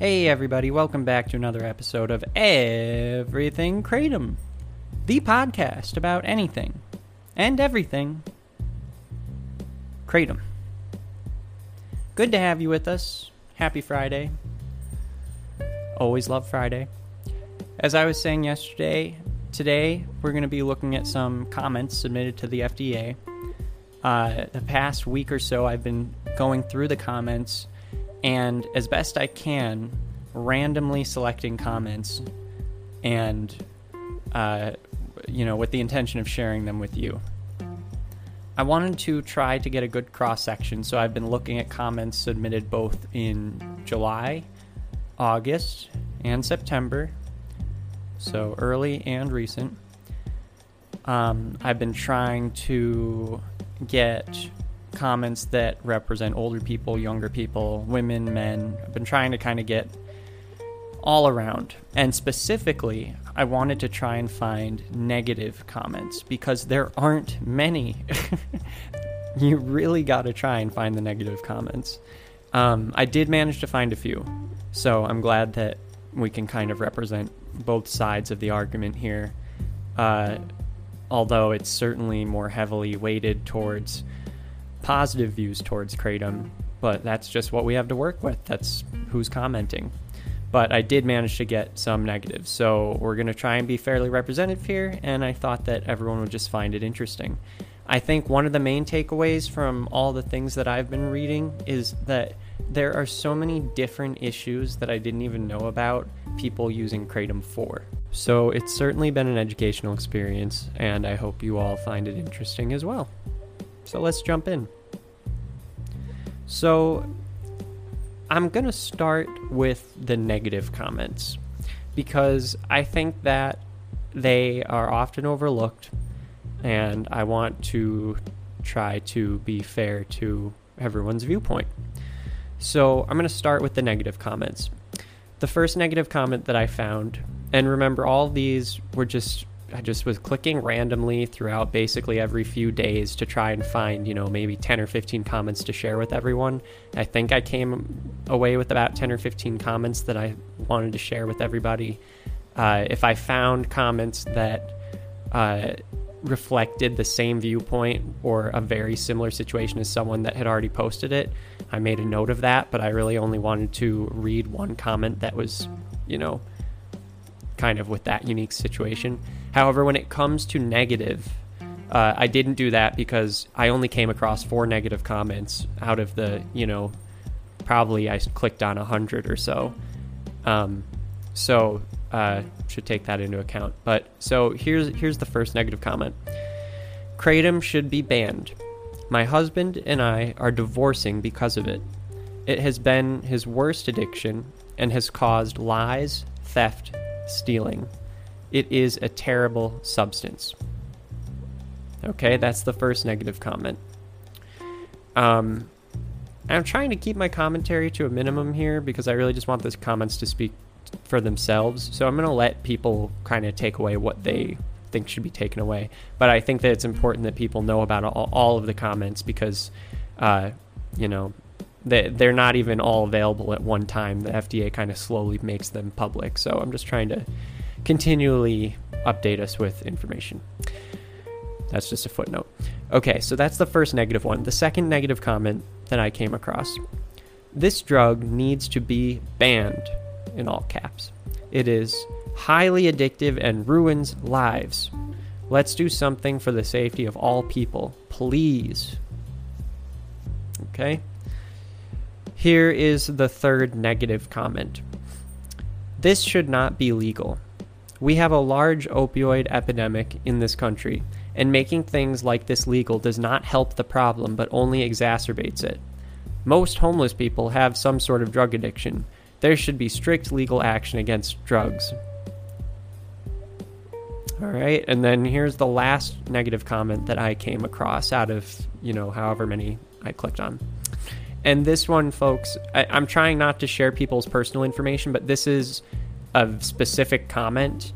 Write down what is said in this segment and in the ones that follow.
Hey, everybody, welcome back to another episode of Everything Kratom, the podcast about anything and everything Kratom. Good to have you with us. Happy Friday. Always love Friday. As I was saying yesterday, today we're going to be looking at some comments submitted to the FDA. Uh, the past week or so, I've been going through the comments and as best I can, randomly selecting comments and, uh, you know, with the intention of sharing them with you. I wanted to try to get a good cross section, so I've been looking at comments submitted both in July, August, and September, so early and recent. Um, I've been trying to get comments that represent older people, younger people, women, men. I've been trying to kind of get all around. And specifically, I wanted to try and find negative comments because there aren't many. you really got to try and find the negative comments. Um, I did manage to find a few, so I'm glad that we can kind of represent both sides of the argument here. Uh, although it's certainly more heavily weighted towards positive views towards Kratom, but that's just what we have to work with. That's who's commenting. But I did manage to get some negatives, so we're going to try and be fairly representative here, and I thought that everyone would just find it interesting. I think one of the main takeaways from all the things that I've been reading is that there are so many different issues that I didn't even know about people using Kratom for. So it's certainly been an educational experience, and I hope you all find it interesting as well. So let's jump in. So I'm going to start with the negative comments because I think that they are often overlooked, and I want to try to be fair to everyone's viewpoint. So I'm going to start with the negative comments. The first negative comment that I found, and remember, all these were just I just was clicking randomly throughout basically every few days to try and find, you know, maybe 10 or 15 comments to share with everyone. I think I came away with about 10 or 15 comments that I wanted to share with everybody. Uh, if I found comments that uh, reflected the same viewpoint or a very similar situation as someone that had already posted it, I made a note of that, but I really only wanted to read one comment that was, you know, kind of with that unique situation. However, when it comes to negative, uh, I didn't do that because I only came across four negative comments out of the, you know, probably I clicked on a hundred or so. Um, so uh, should take that into account. But so here's here's the first negative comment. Kratom should be banned. My husband and I are divorcing because of it. It has been his worst addiction and has caused lies, theft, stealing. It is a terrible substance. Okay, that's the first negative comment. Um, I'm trying to keep my commentary to a minimum here because I really just want those comments to speak for themselves. So I'm going to let people kind of take away what they think should be taken away. But I think that it's important that people know about all, all of the comments because, uh, you know, they, they're not even all available at one time. The FDA kind of slowly makes them public. So I'm just trying to continually update us with information. That's just a footnote. Okay, so that's the first negative one. The second negative comment that I came across this drug needs to be banned in all caps. It is highly addictive and ruins lives. Let's do something for the safety of all people, please. Okay? Here is the third negative comment. This should not be legal. We have a large opioid epidemic in this country, and making things like this legal does not help the problem but only exacerbates it. Most homeless people have some sort of drug addiction. There should be strict legal action against drugs. All right, and then here's the last negative comment that I came across out of, you know, however many I clicked on. And this one, folks, I, I'm trying not to share people's personal information, but this is a specific comment.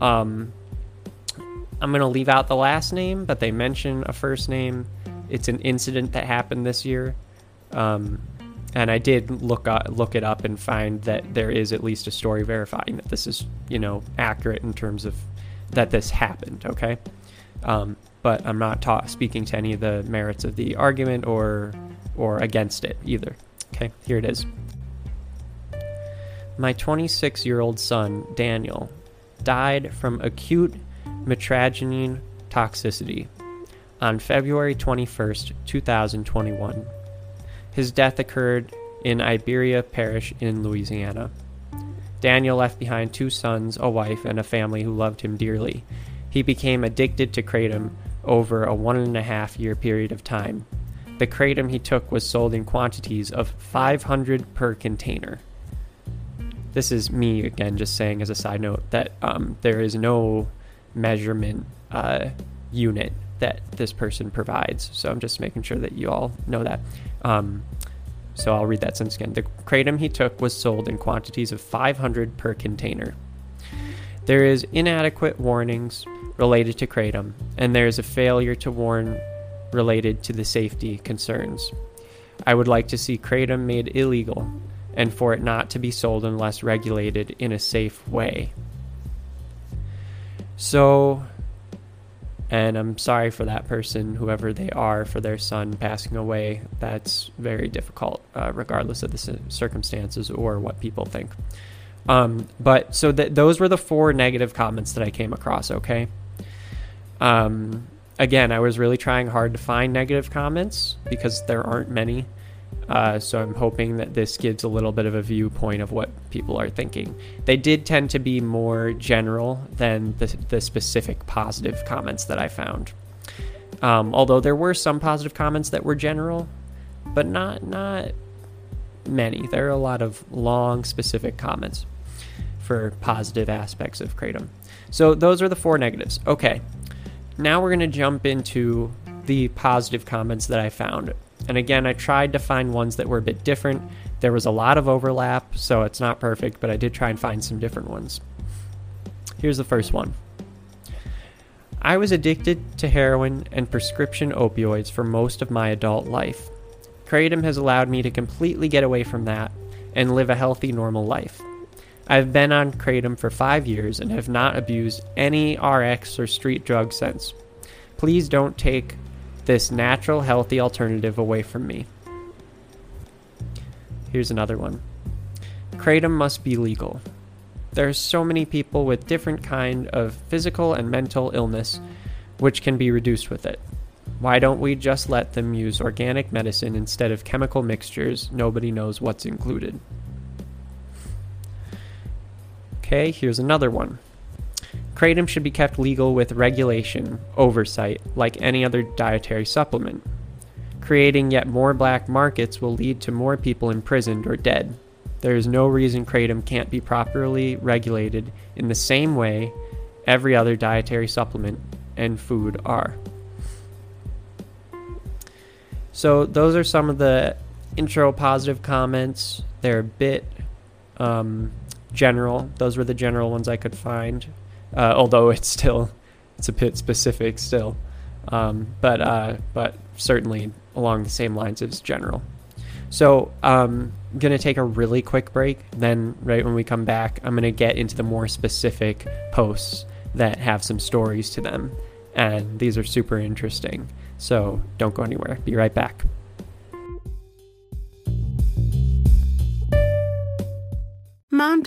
Um, I'm going to leave out the last name, but they mention a first name. It's an incident that happened this year. Um, and I did look up, look it up and find that there is at least a story verifying that this is you know accurate in terms of that this happened. Okay, um, but I'm not ta- speaking to any of the merits of the argument or or against it either. Okay, here it is. My 26 year old son, Daniel, died from acute mitragynine toxicity on February 21st, 2021. His death occurred in Iberia Parish in Louisiana. Daniel left behind two sons, a wife, and a family who loved him dearly. He became addicted to kratom over a one and a half year period of time. The kratom he took was sold in quantities of 500 per container. This is me again, just saying as a side note that um, there is no measurement uh, unit that this person provides. So I'm just making sure that you all know that. Um, so I'll read that sentence again. The kratom he took was sold in quantities of 500 per container. There is inadequate warnings related to kratom, and there is a failure to warn related to the safety concerns. I would like to see kratom made illegal and for it not to be sold unless regulated in a safe way. So, and I'm sorry for that person, whoever they are, for their son passing away. That's very difficult, uh, regardless of the circumstances or what people think. Um, but so th- those were the four negative comments that I came across. Okay. Um, again, I was really trying hard to find negative comments because there aren't many. Uh, so I'm hoping that this gives a little bit of a viewpoint of what people are thinking. They did tend to be more general than the, the specific positive comments that I found. Um, although there were some positive comments that were general, but not not many. There are a lot of long, specific comments for positive aspects of kratom. So those are the four negatives. Okay, now we're going to jump into the positive comments that I found. And again, I tried to find ones that were a bit different. There was a lot of overlap, so it's not perfect, but I did try and find some different ones. Here's the first one I was addicted to heroin and prescription opioids for most of my adult life. Kratom has allowed me to completely get away from that and live a healthy, normal life. I've been on Kratom for five years and have not abused any RX or street drug since. Please don't take this natural, healthy alternative away from me. Here's another one. Kratom must be legal. There are so many people with different kind of physical and mental illness which can be reduced with it. Why don't we just let them use organic medicine instead of chemical mixtures nobody knows what's included? Okay, here's another one. Kratom should be kept legal with regulation, oversight, like any other dietary supplement. Creating yet more black markets will lead to more people imprisoned or dead. There is no reason Kratom can't be properly regulated in the same way every other dietary supplement and food are. So, those are some of the intro positive comments. They're a bit um, general. Those were the general ones I could find uh, although it's still it's a bit specific still, um, but uh, but certainly along the same lines as general. So um, I'm gonna take a really quick break. Then right when we come back, I'm gonna get into the more specific posts that have some stories to them, and these are super interesting. So don't go anywhere. Be right back.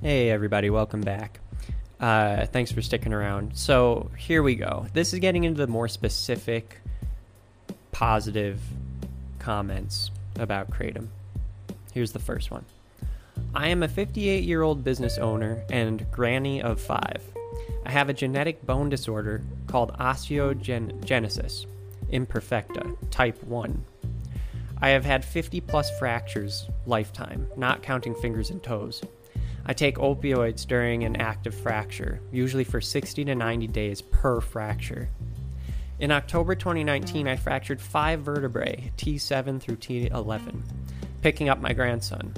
Hey, everybody, welcome back. Uh, thanks for sticking around. So, here we go. This is getting into the more specific, positive comments about Kratom. Here's the first one I am a 58 year old business owner and granny of five. I have a genetic bone disorder called osteogenesis imperfecta, type 1. I have had 50 plus fractures lifetime, not counting fingers and toes. I take opioids during an active fracture, usually for 60 to 90 days per fracture. In October 2019, I fractured five vertebrae, T7 through T11, picking up my grandson.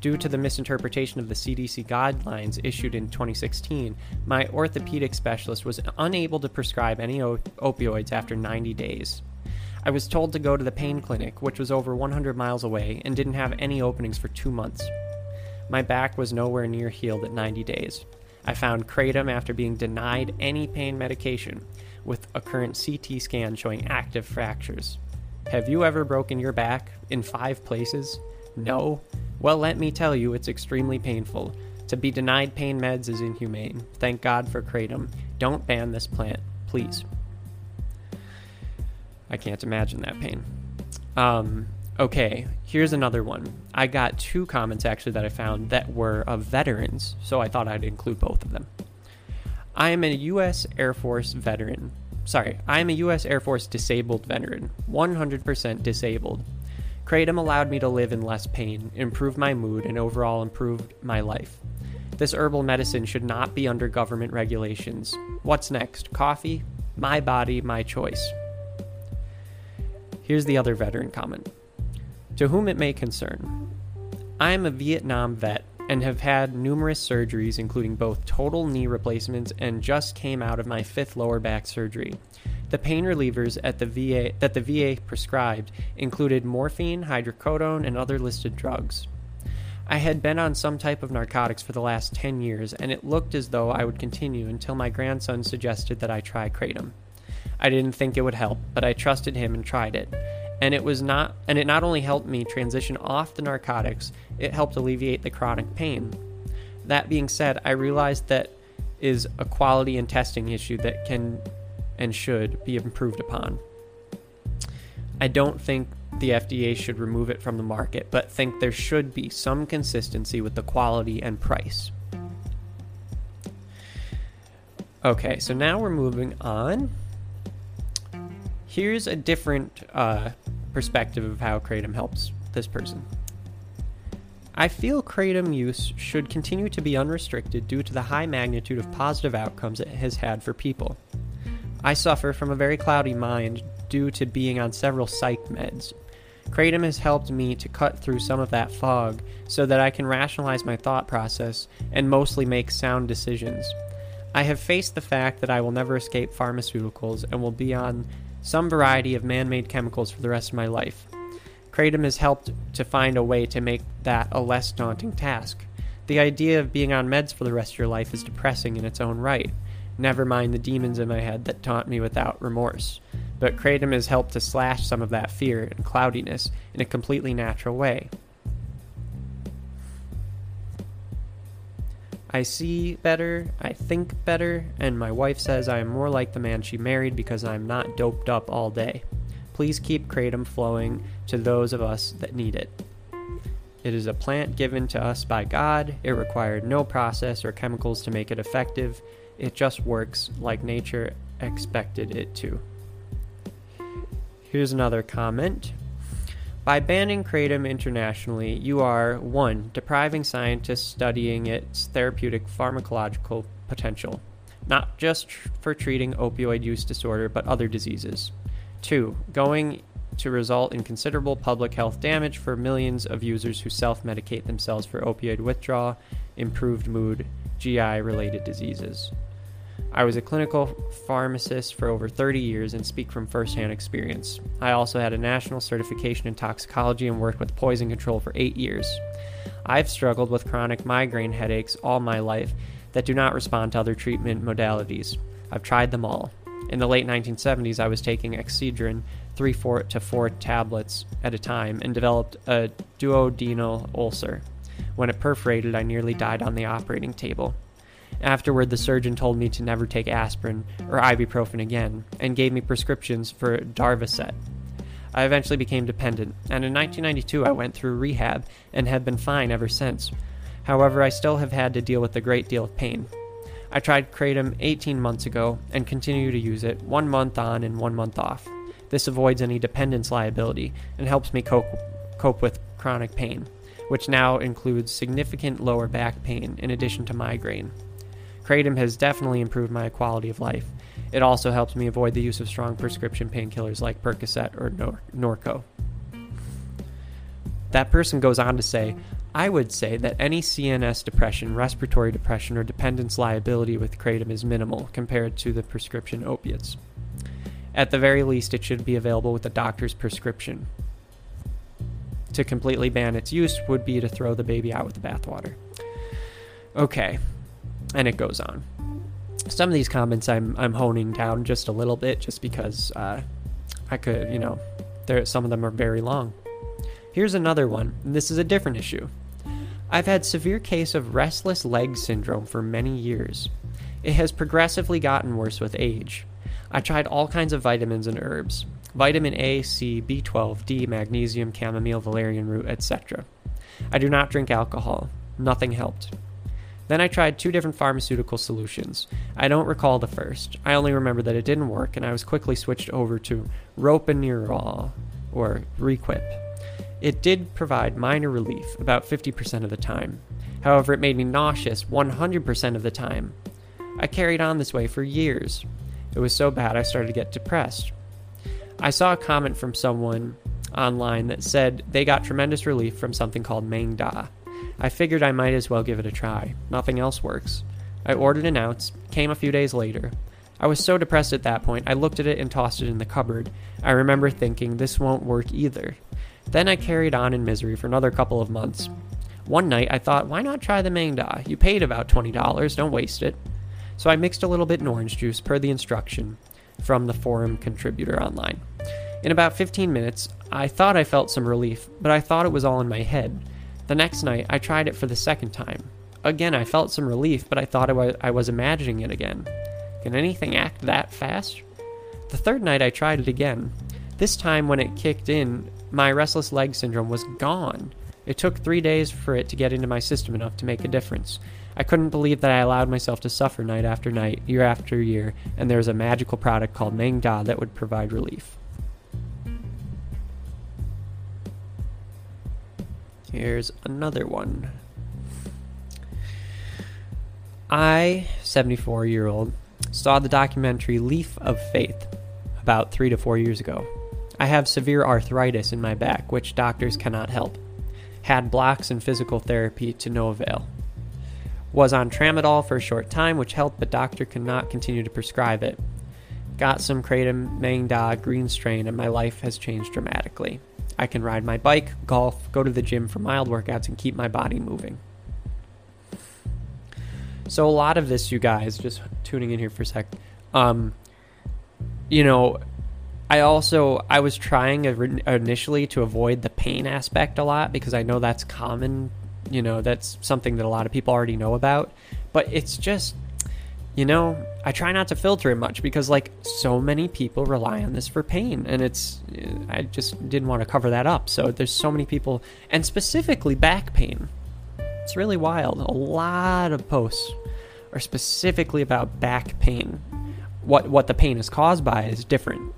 Due to the misinterpretation of the CDC guidelines issued in 2016, my orthopedic specialist was unable to prescribe any op- opioids after 90 days. I was told to go to the pain clinic, which was over 100 miles away and didn't have any openings for two months. My back was nowhere near healed at 90 days. I found kratom after being denied any pain medication, with a current CT scan showing active fractures. Have you ever broken your back in five places? No? Well, let me tell you, it's extremely painful. To be denied pain meds is inhumane. Thank God for kratom. Don't ban this plant, please. I can't imagine that pain. Um, okay, here's another one. I got two comments actually that I found that were of veterans, so I thought I'd include both of them. I am a U.S. Air Force veteran. Sorry, I am a U.S. Air Force disabled veteran, 100% disabled. Kratom allowed me to live in less pain, improve my mood, and overall improved my life. This herbal medicine should not be under government regulations. What's next? Coffee? My body, my choice. Here's the other veteran comment To whom it may concern, I am a Vietnam vet and have had numerous surgeries, including both total knee replacements and just came out of my fifth lower back surgery. The pain relievers at the VA that the VA prescribed included morphine, hydrocodone, and other listed drugs. I had been on some type of narcotics for the last 10 years, and it looked as though I would continue until my grandson suggested that I try kratom. I didn't think it would help, but I trusted him and tried it. And it was not and it not only helped me transition off the narcotics, it helped alleviate the chronic pain. That being said, I realized that is a quality and testing issue that can and should be improved upon. I don't think the FDA should remove it from the market, but think there should be some consistency with the quality and price. Okay, so now we're moving on here's a different uh, perspective of how kratom helps this person. I feel kratom use should continue to be unrestricted due to the high magnitude of positive outcomes it has had for people. I suffer from a very cloudy mind due to being on several psych meds. Kratom has helped me to cut through some of that fog so that I can rationalize my thought process and mostly make sound decisions. I have faced the fact that I will never escape pharmaceuticals and will be on some variety of man made chemicals for the rest of my life. Kratom has helped to find a way to make that a less daunting task. The idea of being on meds for the rest of your life is depressing in its own right, never mind the demons in my head that taunt me without remorse. But Kratom has helped to slash some of that fear and cloudiness in a completely natural way. I see better, I think better, and my wife says I am more like the man she married because I'm not doped up all day. Please keep kratom flowing to those of us that need it. It is a plant given to us by God. It required no process or chemicals to make it effective. It just works like nature expected it to. Here's another comment. By banning kratom internationally, you are 1. depriving scientists studying its therapeutic pharmacological potential, not just for treating opioid use disorder but other diseases. 2. going to result in considerable public health damage for millions of users who self medicate themselves for opioid withdrawal, improved mood, GI related diseases. I was a clinical pharmacist for over 30 years and speak from firsthand experience. I also had a national certification in toxicology and worked with poison control for eight years. I've struggled with chronic migraine headaches all my life that do not respond to other treatment modalities. I've tried them all. In the late 1970s, I was taking Excedrin, three four to four tablets at a time, and developed a duodenal ulcer. When it perforated, I nearly died on the operating table. Afterward, the surgeon told me to never take aspirin or ibuprofen again and gave me prescriptions for Darvocet. I eventually became dependent, and in 1992 I went through rehab and have been fine ever since. However, I still have had to deal with a great deal of pain. I tried Kratom 18 months ago and continue to use it one month on and one month off. This avoids any dependence liability and helps me cope, cope with chronic pain, which now includes significant lower back pain in addition to migraine. Kratom has definitely improved my quality of life. It also helps me avoid the use of strong prescription painkillers like Percocet or Nor- Norco. That person goes on to say, I would say that any CNS depression, respiratory depression, or dependence liability with kratom is minimal compared to the prescription opiates. At the very least, it should be available with a doctor's prescription. To completely ban its use would be to throw the baby out with the bathwater. Okay, and it goes on. Some of these comments I'm I'm honing down just a little bit, just because uh, I could, you know, there some of them are very long. Here's another one. This is a different issue. I've had severe case of restless leg syndrome for many years. It has progressively gotten worse with age. I tried all kinds of vitamins and herbs. Vitamin A, C, B12, D, magnesium, chamomile, valerian root, etc. I do not drink alcohol. Nothing helped. Then I tried two different pharmaceutical solutions. I don't recall the first. I only remember that it didn't work, and I was quickly switched over to ropinirole, or Requip. It did provide minor relief, about 50% of the time. However, it made me nauseous 100% of the time. I carried on this way for years. It was so bad I started to get depressed. I saw a comment from someone online that said they got tremendous relief from something called Maeng Da. I figured I might as well give it a try. Nothing else works. I ordered an ounce, came a few days later. I was so depressed at that point, I looked at it and tossed it in the cupboard. I remember thinking, this won't work either. Then I carried on in misery for another couple of months. One night I thought, why not try the Maeng Da? You paid about $20, don't waste it. So I mixed a little bit in orange juice per the instruction from the forum contributor online. In about 15 minutes, I thought I felt some relief, but I thought it was all in my head. The next night, I tried it for the second time. Again, I felt some relief, but I thought I was, imagining it again. Can anything act that fast? The third night, I tried it again. This time, when it kicked in, my restless leg syndrome was gone. It took three days for it to get into my system enough to make a difference. I couldn't believe that I allowed myself to suffer night after night, year after year, and there was a magical product called Maeng Da that would provide relief. Here's another one. I, 74 year old, saw the documentary Leaf of Faith about three to four years ago. I have severe arthritis in my back, which doctors cannot help. Had blocks and physical therapy to no avail. Was on tramadol for a short time, which helped, but doctor could not continue to prescribe it. Got some kratom, Maeng Da, green strain, and my life has changed dramatically. I can ride my bike, golf, go to the gym for mild workouts, and keep my body moving. So a lot of this, you guys, just tuning in here for a sec. Um, you know, I also I was trying initially to avoid the pain aspect a lot because I know that's common. You know, that's something that a lot of people already know about. But it's just, you know, I try not to filter it much because like so many people rely on this for pain, and it's uh, I just didn't want to cover that up. So there's so many people, and specifically back pain. It's really wild. A lot of posts are specifically about back pain. What what the pain is caused by is different,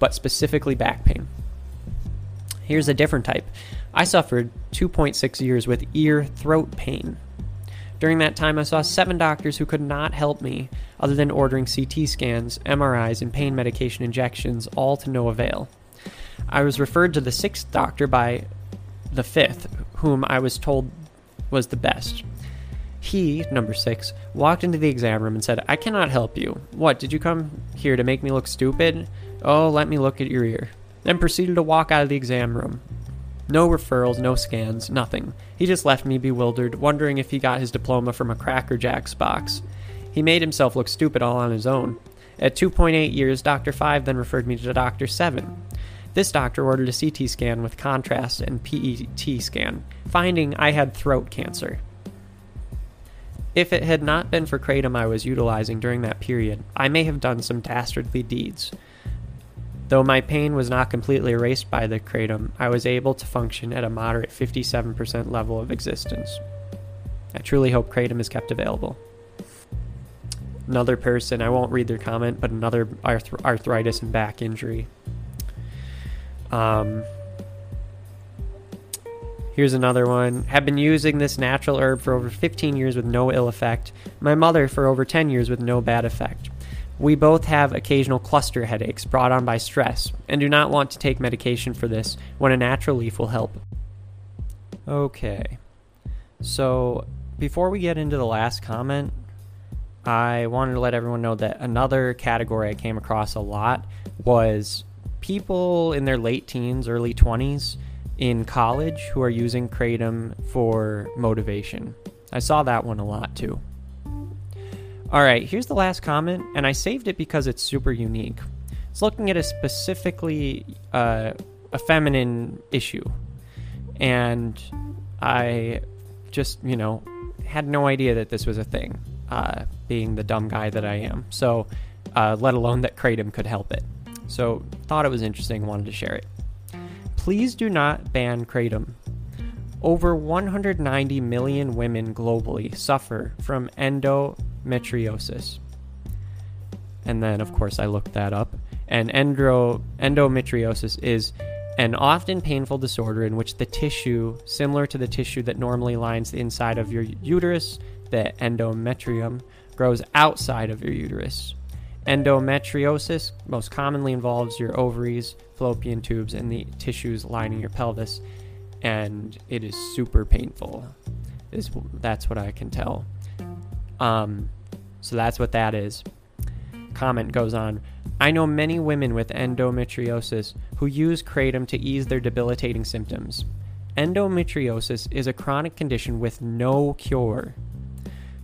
but specifically back pain. Here's a different type. I suffered 2.6 years with ear throat pain. During that time, I saw seven doctors who could not help me other than ordering CT scans, MRIs, and pain medication injections, all to no avail. I was referred to the sixth doctor by the fifth, whom I was told was the best. He, number six, walked into the exam room and said, I cannot help you. What, did you come here to make me look stupid? Oh, let me look at your ear. Then proceeded to walk out of the exam room. No referrals, no scans, nothing. He just left me bewildered, wondering if he got his diploma from a Cracker Jacks box. He made himself look stupid all on his own. At 2.8 years, Dr. 5 then referred me to Dr. 7. This doctor ordered a CT scan with contrast and PET scan, finding I had throat cancer. If it had not been for kratom I was utilizing during that period, I may have done some dastardly deeds. Though my pain was not completely erased by the kratom, I was able to function at a moderate 57% level of existence. I truly hope kratom is kept available. Another person, I won't read their comment, but another arth- arthritis and back injury. Um, here's another one. Have been using this natural herb for over 15 years with no ill effect. My mother for over 10 years with no bad effect. We both have occasional cluster headaches brought on by stress and do not want to take medication for this when a natural leaf will help. Okay. So, before we get into the last comment, I wanted to let everyone know that another category I came across a lot was people in their late teens, early 20s in college who are using Kratom for motivation. I saw that one a lot too. All right, here's the last comment, and I saved it because it's super unique. It's looking at a specifically uh, a feminine issue, and I just you know had no idea that this was a thing, uh, being the dumb guy that I am. So, uh, let alone that kratom could help it. So, thought it was interesting, wanted to share it. Please do not ban kratom. Over 190 million women globally suffer from endometriosis. And then, of course, I looked that up. And endo- endometriosis is an often painful disorder in which the tissue, similar to the tissue that normally lines the inside of your uterus, the endometrium, grows outside of your uterus. Endometriosis most commonly involves your ovaries, fallopian tubes, and the tissues lining your pelvis, and it is super painful. Is that's what I can tell. Um, so that's what that is. Comment goes on. I know many women with endometriosis who use kratom to ease their debilitating symptoms. Endometriosis is a chronic condition with no cure.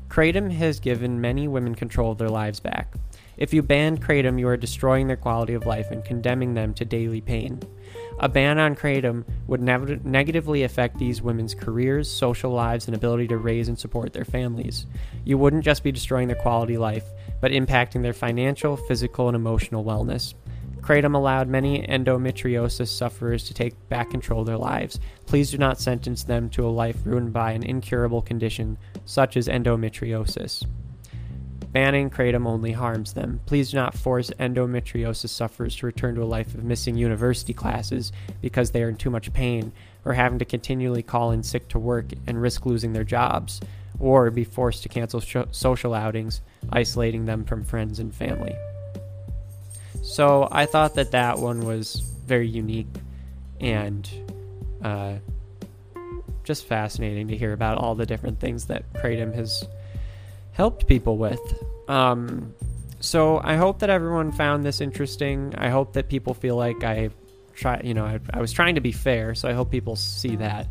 Kratom has given many women control of their lives back. If you ban kratom, you are destroying their quality of life and condemning them to daily pain. A ban on kratom would negatively affect these women's careers, social lives, and ability to raise and support their families. You wouldn't just be destroying their quality life, but impacting their financial, physical, and emotional wellness. Kratom allowed many endometriosis sufferers to take back control of their lives. Please do not sentence them to a life ruined by an incurable condition such as endometriosis. Banning kratom only harms them. Please do not force endometriosis sufferers to return to a life of missing university classes because they are in too much pain, or having to continually call in sick to work and risk losing their jobs, or be forced to cancel sh- social outings isolating them from friends and family. So I thought that that one was very unique and uh, just fascinating to hear about all the different things that Kratom has helped people with. Um, so I hope that everyone found this interesting. I hope that people feel like I try, you know, I, I was trying to be fair. So I hope people see that.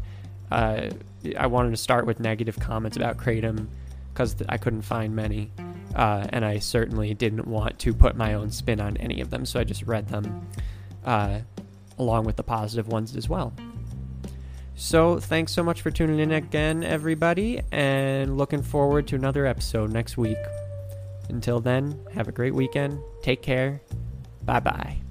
Uh, I wanted to start with negative comments about Kratom because th- I couldn't find many. Uh, and I certainly didn't want to put my own spin on any of them, so I just read them uh, along with the positive ones as well. So, thanks so much for tuning in again, everybody, and looking forward to another episode next week. Until then, have a great weekend. Take care. Bye bye.